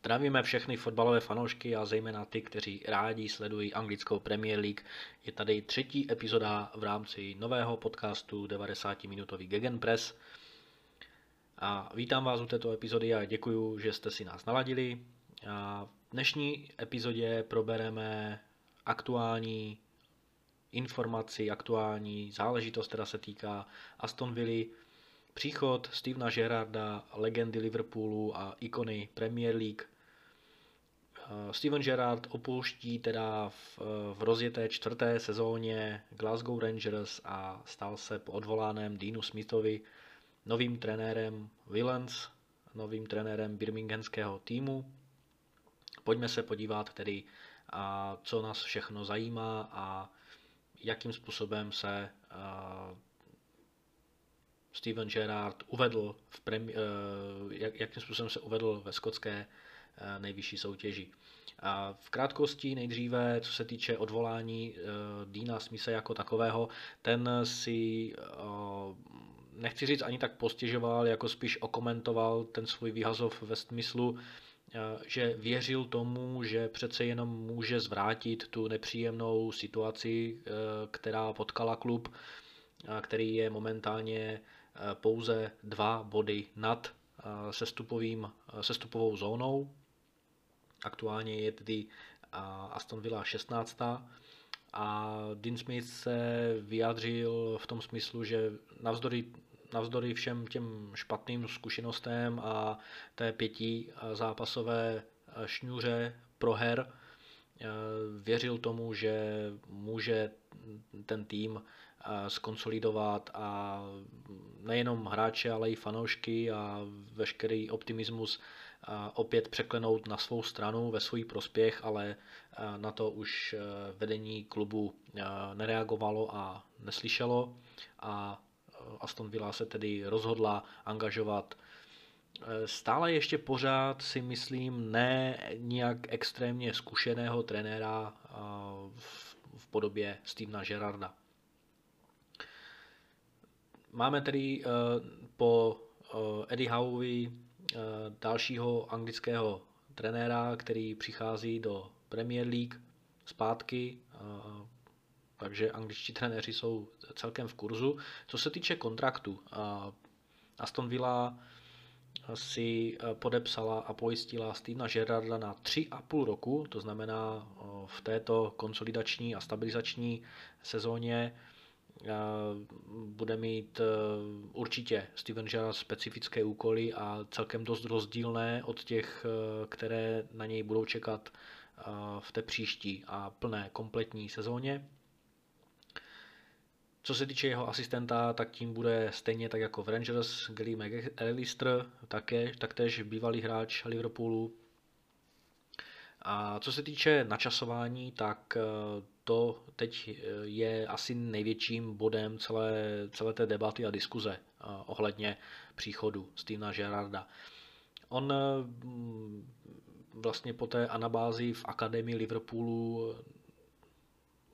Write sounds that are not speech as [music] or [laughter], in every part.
Zdravíme všechny fotbalové fanoušky a zejména ty, kteří rádi sledují anglickou Premier League. Je tady třetí epizoda v rámci nového podcastu 90-minutový Gegenpress. A vítám vás u této epizody a děkuji, že jste si nás naladili. A v dnešní epizodě probereme aktuální informaci, aktuální záležitost, která se týká Aston Villa, Příchod Stevena Gerrarda, legendy Liverpoolu a ikony Premier League. Eh, Steven Gerrard opouští teda v, eh, v rozjeté čtvrté sezóně Glasgow Rangers a stal se po odvoláném Deanu Smithovi novým trenérem Willens, novým trenérem birminghamského týmu. Pojďme se podívat tedy, a co nás všechno zajímá a jakým způsobem se Steven Gerrard uvedl, v premi- eh, jak, jakým způsobem se uvedl ve skotské eh, nejvyšší soutěži. A v krátkosti nejdříve, co se týče odvolání uh, Dina Smise jako takového, ten si, uh, nechci říct ani tak postěžoval, jako spíš okomentoval ten svůj výhazov ve smyslu, že věřil tomu, že přece jenom může zvrátit tu nepříjemnou situaci, která potkala klub, který je momentálně Eh, pouze dva body nad eh, sestupovým, eh, sestupovou zónou. Aktuálně je tedy Aston Villa 16. A Dean Smith se vyjádřil v tom smyslu, že navzdory, navzdory všem těm špatným zkušenostem a té pěti zápasové šňůře proher, věřil tomu, že může ten tým skonsolidovat a nejenom hráče, ale i fanoušky a veškerý optimismus opět překlenout na svou stranu ve svůj prospěch, ale na to už e, vedení klubu e, nereagovalo a neslyšelo a e, Aston Villa se tedy rozhodla angažovat stále ještě pořád si myslím ne nijak extrémně zkušeného trenéra v podobě Stevena Gerarda. Máme tedy uh, po uh, Eddie Howeovi uh, dalšího anglického trenéra, který přichází do Premier League zpátky, takže angličtí trenéři jsou celkem v kurzu. Co se týče kontraktu, Aston Villa si podepsala a pojistila Stevena Gerrarda na 3,5 roku, to znamená v této konsolidační a stabilizační sezóně bude mít e, určitě Steven Gerrard specifické úkoly a celkem dost rozdílné od těch, e, které na něj budou čekat v té příští a plné kompletní sezóně. Co se týče jeho asistenta, tak tím bude stejně tak jako v Rangers Gary McAllister, také, taktéž bývalý hráč Liverpoolu. A co se týče načasování, tak to teď eh, je asi největším bodem celé, celé té debaty a diskuze eh, ohledně příchodu Stevena Gerarda. On mm, vlastně po té anabázi v akademii Liverpoolu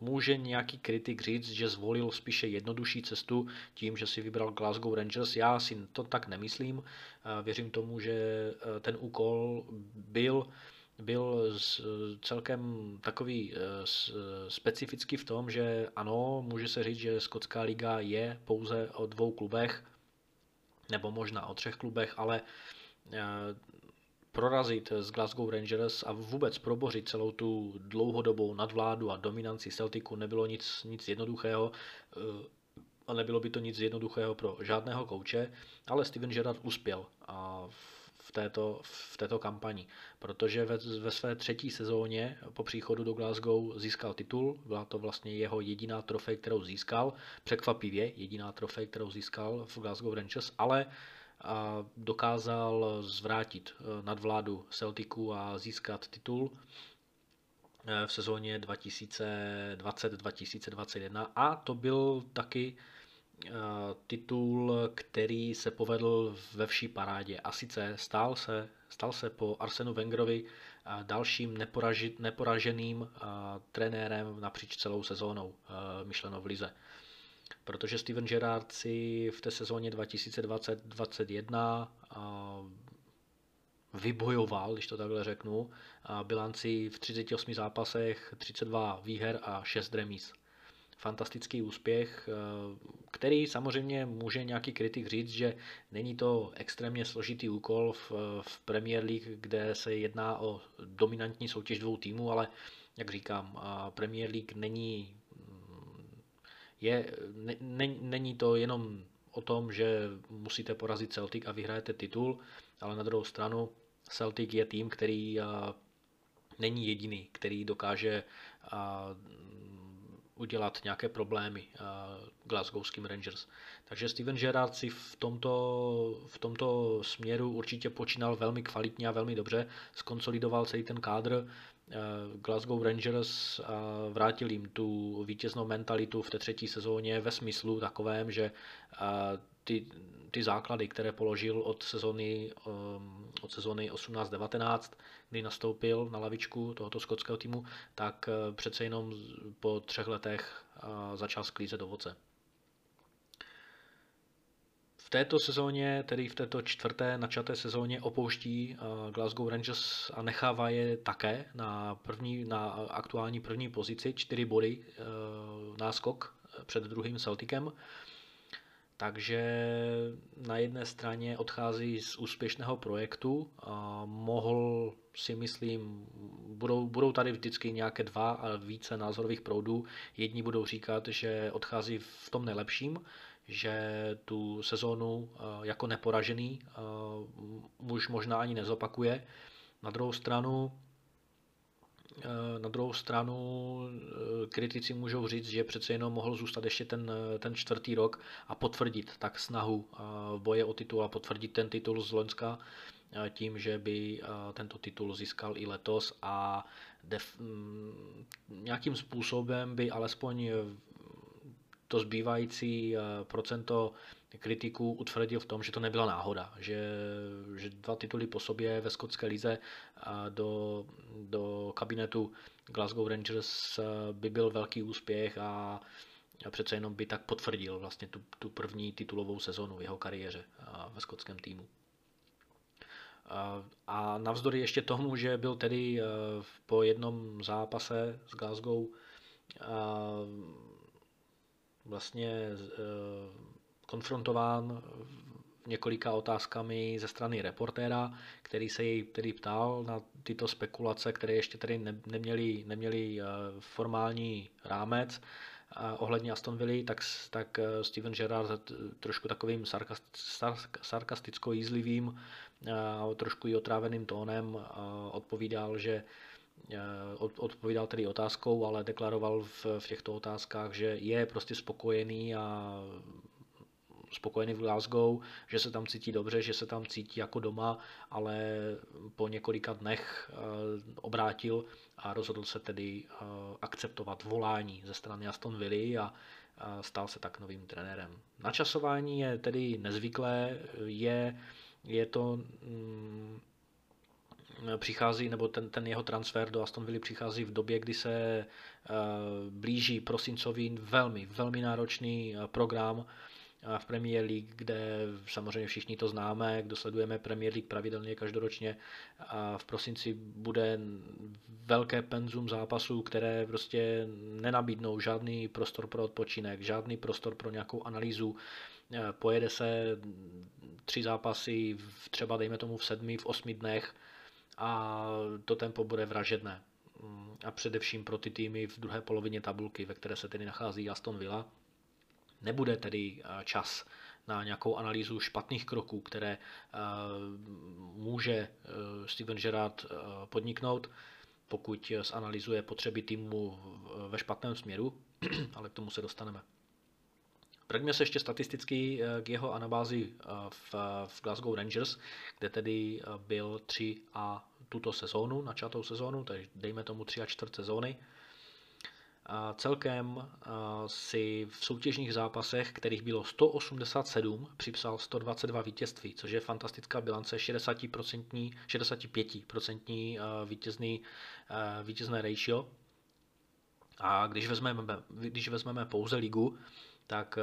může nějaký kritik říct, že zvolil spíše jednodušší cestu tím, že si vybral Glasgow Rangers. Já si to tak nemyslím. Eh, věřím tomu, že ten úkol byl byl celkem takový eh, specifický v tom, že ano, může se říct, že Skotská liga je pouze o dvou klubech, nebo možná o třech klubech, ale eh, prorazit z Glasgow Rangers a vůbec probořit celou tu dlouhodobou nadvládu a dominanci Celticu nebylo nic, nic jednoduchého eh, a nebylo by to nic jednoduchého pro žádného kouče, ale Steven Gerrard uspěl a v této, v této kampani, protože ve, ve své třetí sezóně po příchodu do Glasgow získal titul, byla to vlastně jeho jediná trofej, kterou získal, překvapivě jediná trofej, kterou získal v Glasgow Rangers, ale a dokázal zvrátit e, nadvládu Celticu a získat titul e, v sezóně 2020-2021 a to byl taky titul, který se povedl ve vší parádě. A sice stal se, stal se po Arsenu Wengerovi eh, dalším neporaži, neporaženým eh, trenérem napříč celou sezónou myšleno v Lize. Protože Steven Gerrard si v té sezóně 2020-2021 vybojoval, když to takhle řeknu, bilanci v 38 zápasech, 32 výher a 6 remíz. Fantastický úspěch, který samozřejmě může nějaký kritik říct, že není to extrémně složitý úkol v, v Premier League, kde se jedná o dominantní soutěž dvou týmů, ale jak říkám, Premier League není, je, ne, ne, není to jenom o tom, že musíte porazit Celtic a vyhrajete titul, ale na druhou stranu Celtic je tým, který není jediný, který dokáže udělat nějaké problémy Glasgowským Rangers. Takže Steven Gerrard si v tomto, v tomto směru určitě počínal velmi kvalitně a velmi dobře, skonsolidoval celý ten kádr, Glasgow Rangers vrátil jim tu vítěznou mentalitu v té třetí sezóně ve smyslu takovém, že ty, ty základy, které položil od sezóny, um, od sezóny 18-19, kdy nastoupil na lavičku tohoto skotského týmu, tak uh, přece jenom po třech letech uh, začal sklízet ovoce. V této sezóně, tedy v této čtvrté načaté sezóně, opouští uh, Glasgow Rangers a nechává je také na, první, na aktuální první pozici, čtyři body náskok před druhým Celticem. Takže na jedné straně odchází z úspěšného projektu a mohl si myslím, budou, budou tady vždycky nějaké dva a více názorových proudů. Jedni budou říkat, že odchází v tom nejlepším, že tu sezónu jako neporažený už možná ani nezopakuje. Na druhou stranu Eh, na druhou stranu eh, kritici můžou říct, že přece jenom mohl zůstat ještě ten, eh, ten čtvrtý rok a potvrdit tak snahu boje o titul a potvrdit ten titul z Loňska tím, že by tento titul získal i letos a def, mm, nějakým způsobem by alespoň to zbývající procento kritiků utvrdil v tom, že to nebyla náhoda, že, že dva tituly po sobě ve skotské lize do, do kabinetu Glasgow Rangers by byl velký úspěch a přece jenom by tak potvrdil vlastně tu, tu první titulovou sezonu v jeho kariéře ve skotském týmu. A navzdory ještě tomu, že byl tedy po jednom zápase s Glasgow vlastně konfrontován několika otázkami ze strany reportéra, který se jej tedy ptal na tyto spekulace, které ještě tedy ne, neměly, neměly eh, formální rámec. Eh, ohledně Aston Villa, tak, tak eh, Steven Gerrard trošku takovým sarkast, sarkasticko jízlivým a trošku i otráveným tónem odpovídal, že odpovídal tedy otázkou, ale deklaroval v, v těchto otázkách, že je prostě spokojený a spokojený v Glasgow, že se tam cítí dobře, že se tam cítí jako doma, ale po několika dnech eh, obrátil a rozhodl se tedy eh, akceptovat volání ze strany Aston Villa a stal se tak novým trenérem. Načasování je tedy nezvyklé, je, je to mm, přichází, nebo ten, ten jeho transfer do Aston Villa přichází v době, kdy se uh, blíží prosincový velmi, velmi náročný program v Premier League, kde samozřejmě všichni to známe, kdo sledujeme Premier League pravidelně každoročně a v prosinci bude velké penzum zápasů, které prostě nenabídnou žádný prostor pro odpočinek, žádný prostor pro nějakou analýzu. Pojede se tři zápasy v, třeba dejme tomu v sedmi, v osmi dnech a to tempo bude vražedné. A především pro ty týmy v druhé polovině tabulky, ve které se tedy nachází Aston Villa, Nebude tedy eh, čas na nějakou analýzu špatných kroků, které eh, může eh, Steven Gerrard podniknout, pokud zanalizuje potřeby týmu ve špatném směru, [clears throat] ale k tomu se dostaneme. Vraťme se ještě statisticky k jeho anabázi v, v Glasgow Rangers, kde tedy byl 3 a tuto sezónu, načatou sezónu, takže dejme tomu 3 a čtvrt sezóny. Celkem si v soutěžních zápasech, kterých bylo 187, připsal 122 vítězství, což je fantastická bilance 60%, 65% vítězný, vítězné ratio. A když vezmeme, když vezmeme pouze ligu, tak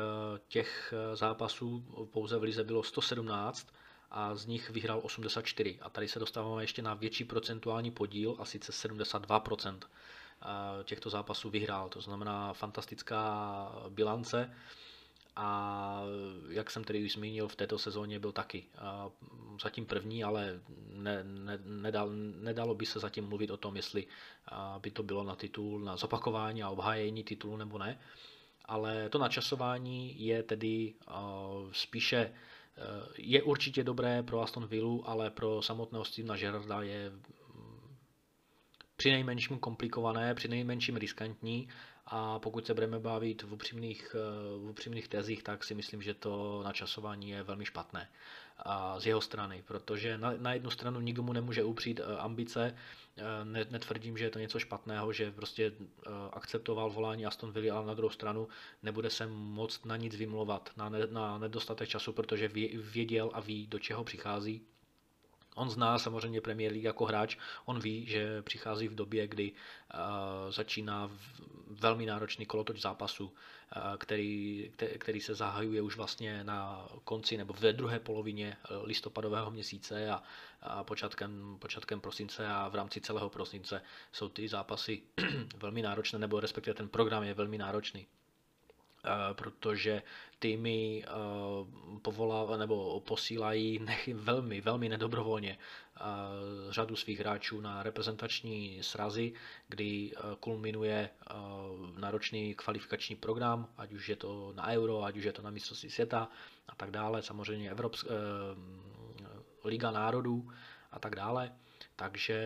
těch zápasů pouze v lize bylo 117 a z nich vyhrál 84. A tady se dostáváme ještě na větší procentuální podíl, a sice 72% těchto zápasů vyhrál. To znamená fantastická bilance a jak jsem tedy už zmínil, v této sezóně byl taky zatím první, ale ne, ne, nedal, nedalo by se zatím mluvit o tom, jestli by to bylo na titul, na zopakování a obhájení titulu nebo ne. Ale to načasování je tedy spíše je určitě dobré pro Aston Villa, ale pro samotného Stevena Gerrarda je při nejmenším komplikované, při nejmenším riskantní. A pokud se budeme bavit v upřímných, eh, v upřímných tezích, tak si myslím, že to načasování je velmi špatné a z jeho strany, protože na, na jednu stranu nikdo mu nemůže upřít eh, ambice, eh, ne, netvrdím, že je to něco špatného, že prostě akceptoval volání Aston Villa, ale na druhou stranu nebude se moc na nic vymlouvat, na, na nedostatek času, protože věděl a ví, do čeho přichází On zná samozřejmě Premier League jako hráč, on ví, že přichází v době, kdy uh, začíná velmi náročný kolotoč zápasu, uh, který, který se zahajuje už vlastně na konci nebo ve druhé polovině listopadového měsíce a, a počátkem, počátkem prosince a v rámci celého prosince jsou ty zápasy [clears throat] velmi náročné, nebo respektive ten program je velmi náročný. Eh, protože týmy eh, povolá, nebo posílají velmi, velmi nedobrovolně eh, řadu svých hráčů na reprezentační srazy, kdy kulminuje náročný kvalifikační program, ať už je to na Euro, ať už je to na mistrovství světa a tak dále, samozřejmě Evropská Liga národů a tak dále takže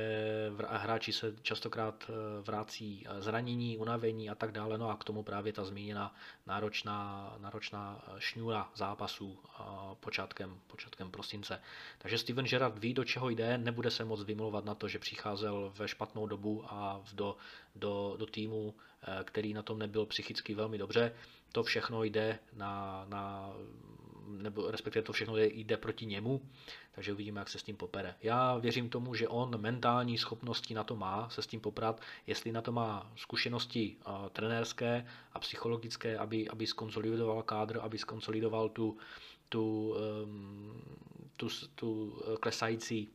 hráči se častokrát eh, vrací eh, zranění, unavení a tak dále, no a k tomu právě ta zmíněná náročná, náročná eh, šňůra zápasů počátkem, počátkem prosince. Takže Steven Gerrard ví, do čeho jde, nebude se moc vymlouvat na to, že přicházel ve špatnou dobu a do, do, do týmu, který na tom nebyl psychicky velmi dobře. To všechno jde na, na nebo respektive to všechno jde proti němu, takže uvidíme, jak se s tím popere. Já věřím tomu, že on mentální schopnosti na to má se s tím poprat, jestli na to má zkušenosti uh, trenérské a psychologické, aby, aby skonsolidoval kádr, aby skonsolidoval tu, tu, um, tu, tu klesající,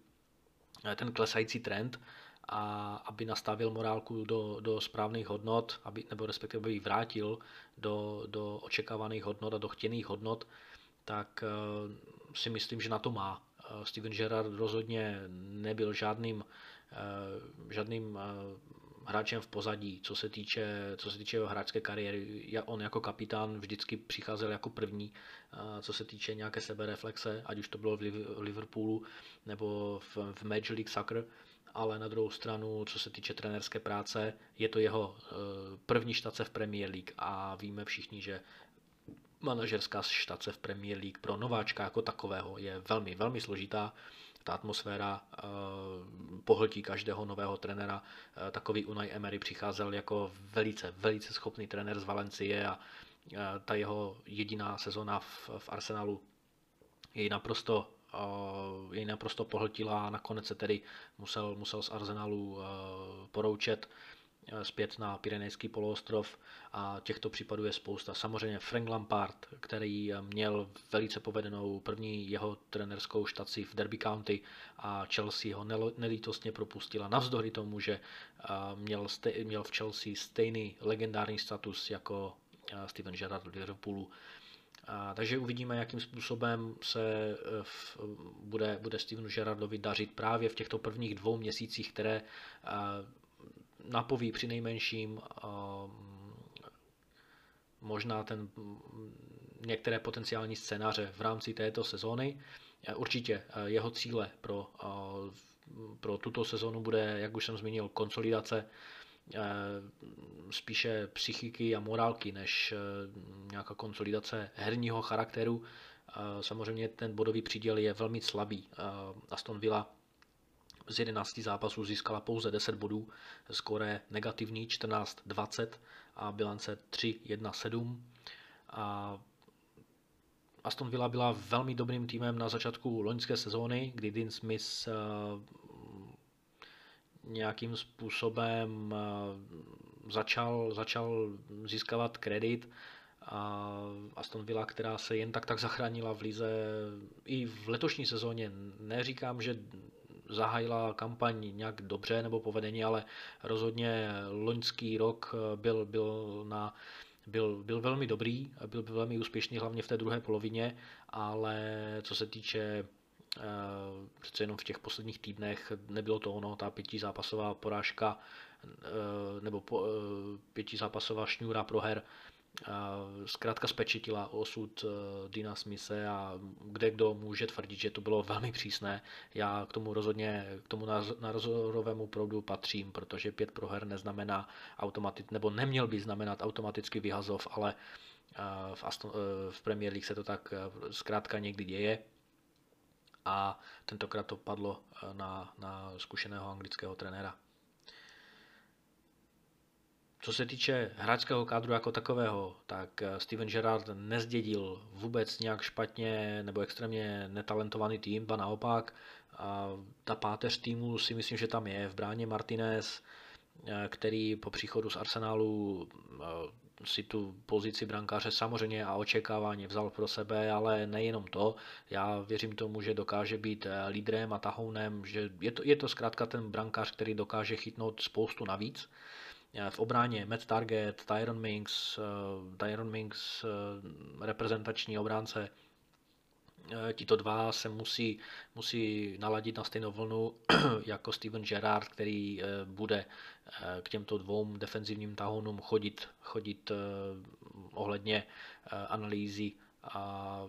ten klesající trend, a aby nastavil morálku do, do správných hodnot, aby, nebo respektive aby ji vrátil do, do očekávaných hodnot a do chtěných hodnot, tak eh, si myslím, že na to má. Eh, Steven Gerrard rozhodně nebyl žádným, eh, žádným hráčem v pozadí, co se týče, co se týče jeho hráčské kariéry. On jako kapitán vždycky přicházel jako první, co se týče nějaké sebereflexe, ať už to bylo v Liverpoolu nebo v, Major League Soccer, ale na druhou stranu, co se týče trenerské práce, je to jeho první štace v Premier League a víme všichni, že manažerská štace v Premier League pro nováčka jako takového je velmi, velmi složitá. Ta atmosféra uh, pohltí každého nového trenéra. Uh, takový Unai Emery přicházel jako velice, velice schopný trenér z Valencie a uh, ta jeho jediná sezona v, v Arsenalu jej naprosto jej naprosto pohltila a nakonec se tedy musel, musel z Arsenalu poroučet. Eh, zpět na Pyrenejský poloostrov a těchto případů je spousta. Samozřejmě Frank Lampard, který eh, měl velice povedenou první jeho trenerskou štaci v Derby County a Chelsea ho nelítostně propustila navzdory tomu, že eh, měl, měl v Chelsea stejný legendární status jako Steven Gerrard v Liverpoolu. A, takže uvidíme, jakým způsobem se v, bude, bude Stevenu Gerrardovi dařit právě v těchto prvních dvou měsících, které napoví při nejmenším možná ten, některé potenciální scénáře v rámci této sezóny. Určitě jeho cíle pro, pro tuto sezónu bude, jak už jsem zmínil, konsolidace spíše psychiky a morálky, než nějaká konsolidace herního charakteru. Samozřejmě ten bodový příděl je velmi slabý. Aston Villa z 11 zápasů získala pouze 10 bodů, skóre negativní 14-20 a bilance 3-1-7. A Aston Villa byla velmi dobrým týmem na začátku loňské sezóny, kdy Dean Smith eh, nějakým způsobem eh, začal, začal získávat kredit A Aston Villa, která se jen tak tak zachránila v lize i v letošní sezóně. Neříkám, že zahájila kampaň nějak dobře nebo povedení, ale rozhodně loňský rok byl, byl na byl, byl velmi dobrý, byl, byl velmi úspěšný, hlavně v té druhé polovině, ale co se týče uh, přece jenom v těch posledních týdnech nebylo to ono, ta pětizápasová porážka uh, nebo po, uh, pětizápasová šňůra proher zkrátka spečetila osud Dina Smise a kde kdo může tvrdit, že to bylo velmi přísné. Já k tomu rozhodně, k tomu názorovému proudu patřím, protože pět proher neznamená automatic, nebo neměl by znamenat automaticky vyhazov, ale v, Aston, v Premier League se to tak zkrátka někdy děje a tentokrát to padlo na, na zkušeného anglického trenéra. Co se týče hráčského kádru jako takového, tak eh, Steven Gerrard nezdědil vůbec nějak špatně nebo extrémně netalentovaný tým, ba naopak. A ta páteř týmu si myslím, že tam je. V bráně Martinez, eh, který po příchodu z Arsenálu eh, si tu pozici brankáře samozřejmě a očekávání vzal pro sebe, ale nejenom to. Já věřím tomu, že dokáže být lídrem a tahounem, že je to, je to zkrátka ten brankář, který dokáže chytnout spoustu navíc. Eh, v obráně Matt Target, Tyron Minks, eh, Tyron Minks, eh, reprezentační obránce, tito dva se musí, musí naladit na stejnou vlnu [clears throat] jako Steven Gerrard, který bude k těmto dvou defenzivním tahounům chodit, chodit ohledně analýzy a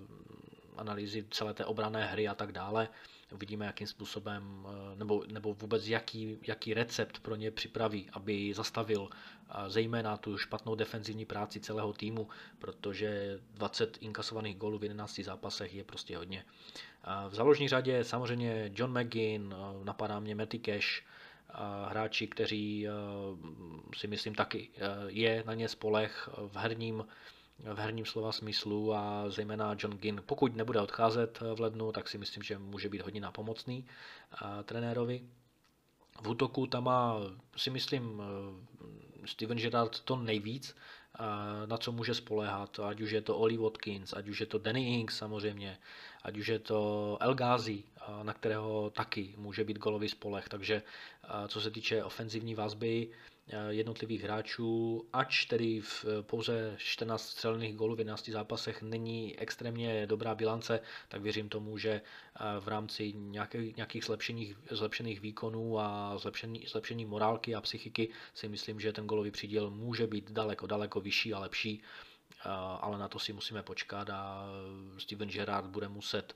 analýzy celé té obrané hry a tak dále. Uvidíme, jakým způsobem, eh, nebo, nebo vůbec jaký, jaký recept pro ně připraví, aby zastavil zejména tu špatnou defenzivní práci celého týmu, protože 20 inkasovaných gólů v 11 zápasech je prostě hodně. V záložní řadě samozřejmě John McGinn, eh, napadá mě Matty Cash, hráči, kteří eh, si myslím taky je na ně spolech v herním v herním slova smyslu a zejména John Ginn, pokud nebude odcházet v lednu, tak si myslím, že může být hodně napomocný trenérovi. V útoku tam má, si myslím, Steven Gerrard to nejvíc, na co může spolehat, ať už je to Oli Watkins, ať už je to Danny Ings samozřejmě, ať už je to El Ghazi, na kterého taky může být golový spolech, takže co se týče ofenzivní vazby, Eh, jednotlivých hráčů, ač tedy v eh, pouze 14 střelených gólů v 11 zápasech není extrémně dobrá bilance, tak věřím tomu, že eh, v rámci nějakých, nějakých zlepšených, zlepšených výkonů a zlepšení, zlepšení morálky a psychiky si myslím, že ten golový příděl může být daleko, daleko vyšší a lepší. Ale na to si musíme počkat a Steven Gerrard bude muset,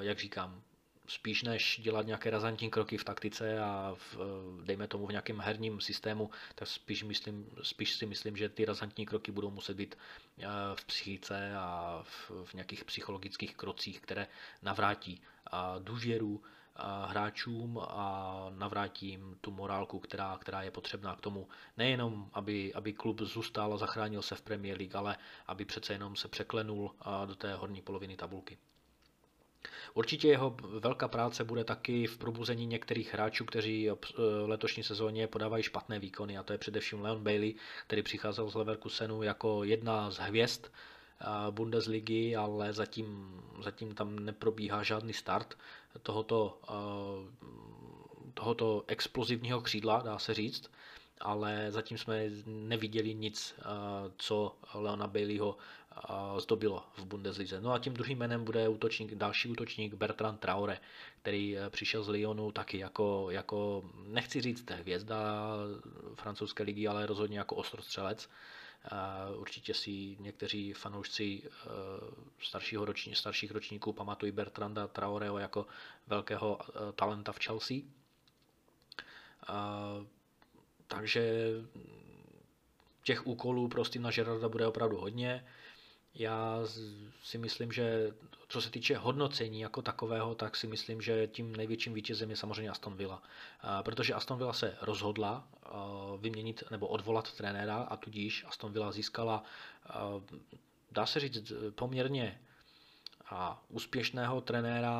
jak říkám, spíš než dělat nějaké razantní kroky v taktice a v, dejme tomu v nějakém herním systému, tak spíš, myslím, spíš si myslím, že ty razantní kroky budou muset být eh, v psychice a v, v nějakých psychologických krocích, které navrátí a důvěru hráčům a navrátí jim tu morálku, která, která je potřebná k tomu. Nejenom, aby, aby klub zůstal a zachránil se v Premier League, ale aby přece jenom se překlenul do té horní poloviny tabulky. Určitě jeho velká práce bude taky v probuzení některých hráčů, kteří v letošní sezóně podávají špatné výkony, a to je především Leon Bailey, který přicházel z Leverkusenu jako jedna z hvězd Bundesligy, ale zatím, zatím tam neprobíhá žádný start tohoto, tohoto explozivního křídla, dá se říct ale zatím jsme neviděli nic, co Leona Baileyho zdobilo v Bundeslize. No a tím druhým jménem bude útočník, další útočník Bertrand Traore, který e, přišel z Lyonu taky jako, jako nechci říct hvězda francouzské ligy, ale rozhodně jako ostrostřelec. Určitě si někteří fanoušci e, staršího roční, starších ročníků pamatují Bertranda Traoreho jako velkého e, talenta v Chelsea. Takže těch úkolů pro Stevena Gerarda bude opravdu hodně. Já si myslím, že co se týče hodnocení jako takového, tak si myslím, že tím největším vítězem je samozřejmě Aston Villa. Protože Aston Villa se rozhodla vyměnit nebo odvolat trenéra a tudíž Aston Villa získala, dá se říct, poměrně a úspěšného trenéra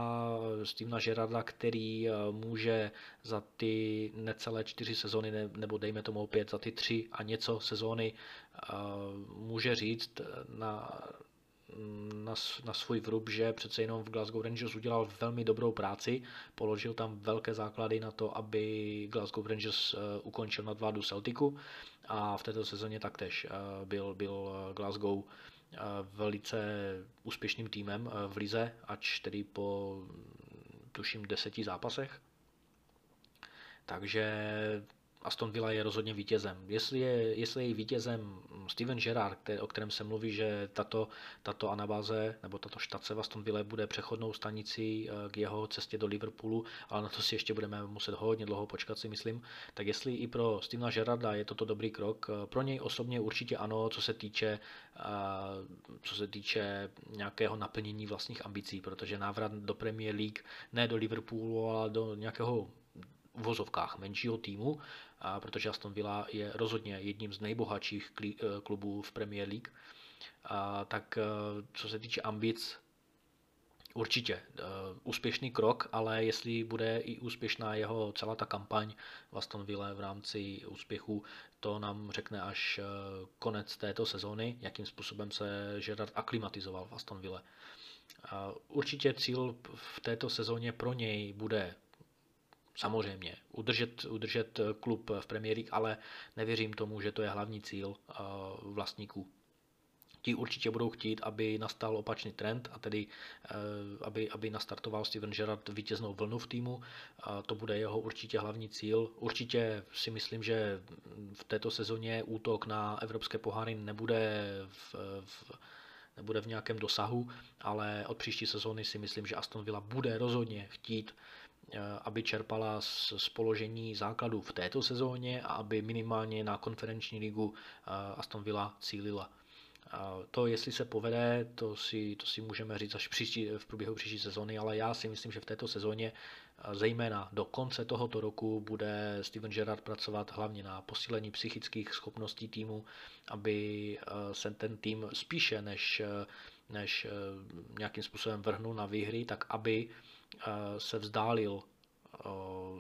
Stevena Gerarda, který může za ty necelé čtyři sezony, nebo dejme tomu opět za ty tři a něco sezóny, může říct na, na, na svůj vrub, že přece jenom v Glasgow Rangers udělal velmi dobrou práci, položil tam velké základy na to, aby Glasgow Rangers ukončil nadvládu Celticu a v této sezóně taktéž byl, byl Glasgow velice úspěšným týmem v Lize, ač tedy po tuším deseti zápasech. Takže Aston Villa je rozhodně vítězem. Jestli je, jestli je vítězem Steven Gerrard, který, o kterém se mluví, že tato, tato anabáze nebo tato štace v Aston Villa bude přechodnou stanicí eh, k jeho cestě do Liverpoolu, ale na to si ještě budeme muset hodně dlouho počkat, si myslím. Tak jestli i pro Stevena Gerrarda je toto dobrý krok, eh, pro něj osobně určitě ano, co se týče, eh, co se týče nějakého naplnění vlastních ambicí, protože návrat do Premier League, ne do Liverpoolu, ale do nějakého uvozovkách menšího týmu, a protože Aston Villa je rozhodně jedním z nejbohatších eh, klubů v Premier League, a tak eh, co se týče ambic, určitě uh, úspěšný krok, ale jestli bude i úspěšná jeho celá ta kampaň v Aston Villa v rámci úspěchu, to nám řekne až konec této sezóny, jakým způsobem se Gerard aklimatizoval v Aston Villa. Určitě cíl v této sezóně pro něj bude samozřejmě udržet, udržet klub v Premier League, ale nevěřím tomu, že to je hlavní cíl eh, vlastníků. Ti určitě budou chtít, aby nastal opačný trend a tedy eh, aby, aby nastartoval Steven Gerrard vítěznou vlnu v týmu. To bude jeho určitě hlavní cíl. Určitě si myslím, že v této sezóně útok na evropské poháry nebude v, v nebude v nějakém dosahu, ale od příští sezóny si myslím, že Aston Villa bude rozhodně chtít Eh, aby čerpala z, položení základů v této sezóně a aby minimálně na konferenční ligu eh, Aston Villa cílila. To, jestli se povede, to si, to si můžeme říct až příští, v průběhu příští sezóny, ale já si myslím, že v této sezóně, eh, zejména do konce tohoto roku, bude Steven Gerrard pracovat hlavně na posílení psychických schopností týmu, aby se ten tým spíše než, než nějakým způsobem vrhnul na výhry, tak aby se vzdálil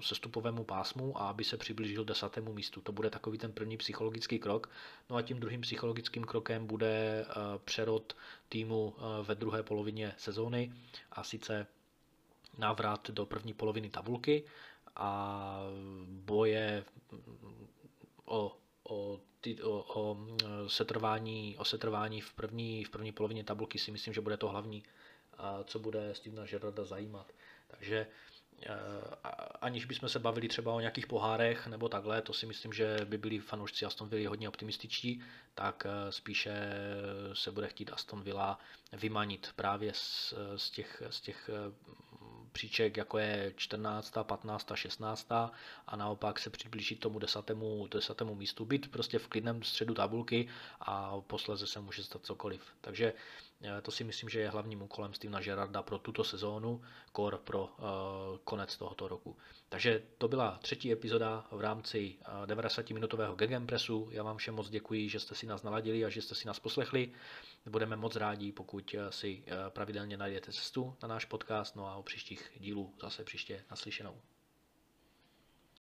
sestupovému pásmu a aby se přiblížil desátému místu. To bude takový ten první psychologický krok. No a tím druhým psychologickým krokem bude přerod týmu ve druhé polovině sezóny a sice návrat do první poloviny tabulky a boje o, o, ty, o, o, setrvání, o setrvání v první, v první polovině tabulky si myslím, že bude to hlavní, co bude Stevena Gerrarda zajímat. Takže eh, aniž bychom se bavili třeba o nějakých pohárech nebo takhle, to si myslím, že by byli fanoušci Aston Villa hodně optimističtí, tak eh, spíše se bude chtít Aston Villa vymanit právě z, z, těch, z těch eh, příček, jako je 14., 15., 16. a naopak se přiblížit tomu desátému, desátému místu, být prostě v klidném středu tabulky a posledně se může stát cokoliv. Takže Eh, to si myslím, že je hlavním úkolem Stevena Gerarda pro tuto sezónu, kor pro uh, konec tohoto roku. Takže to byla třetí epizoda v rámci uh, 90-minutového Gegenpressu. Já vám všem moc děkuji, že jste si nás naladili a že jste si nás poslechli. Budeme moc rádi, pokud si uh, pravidelně najdete cestu na náš podcast, no a o příštích dílů zase příště naslyšenou.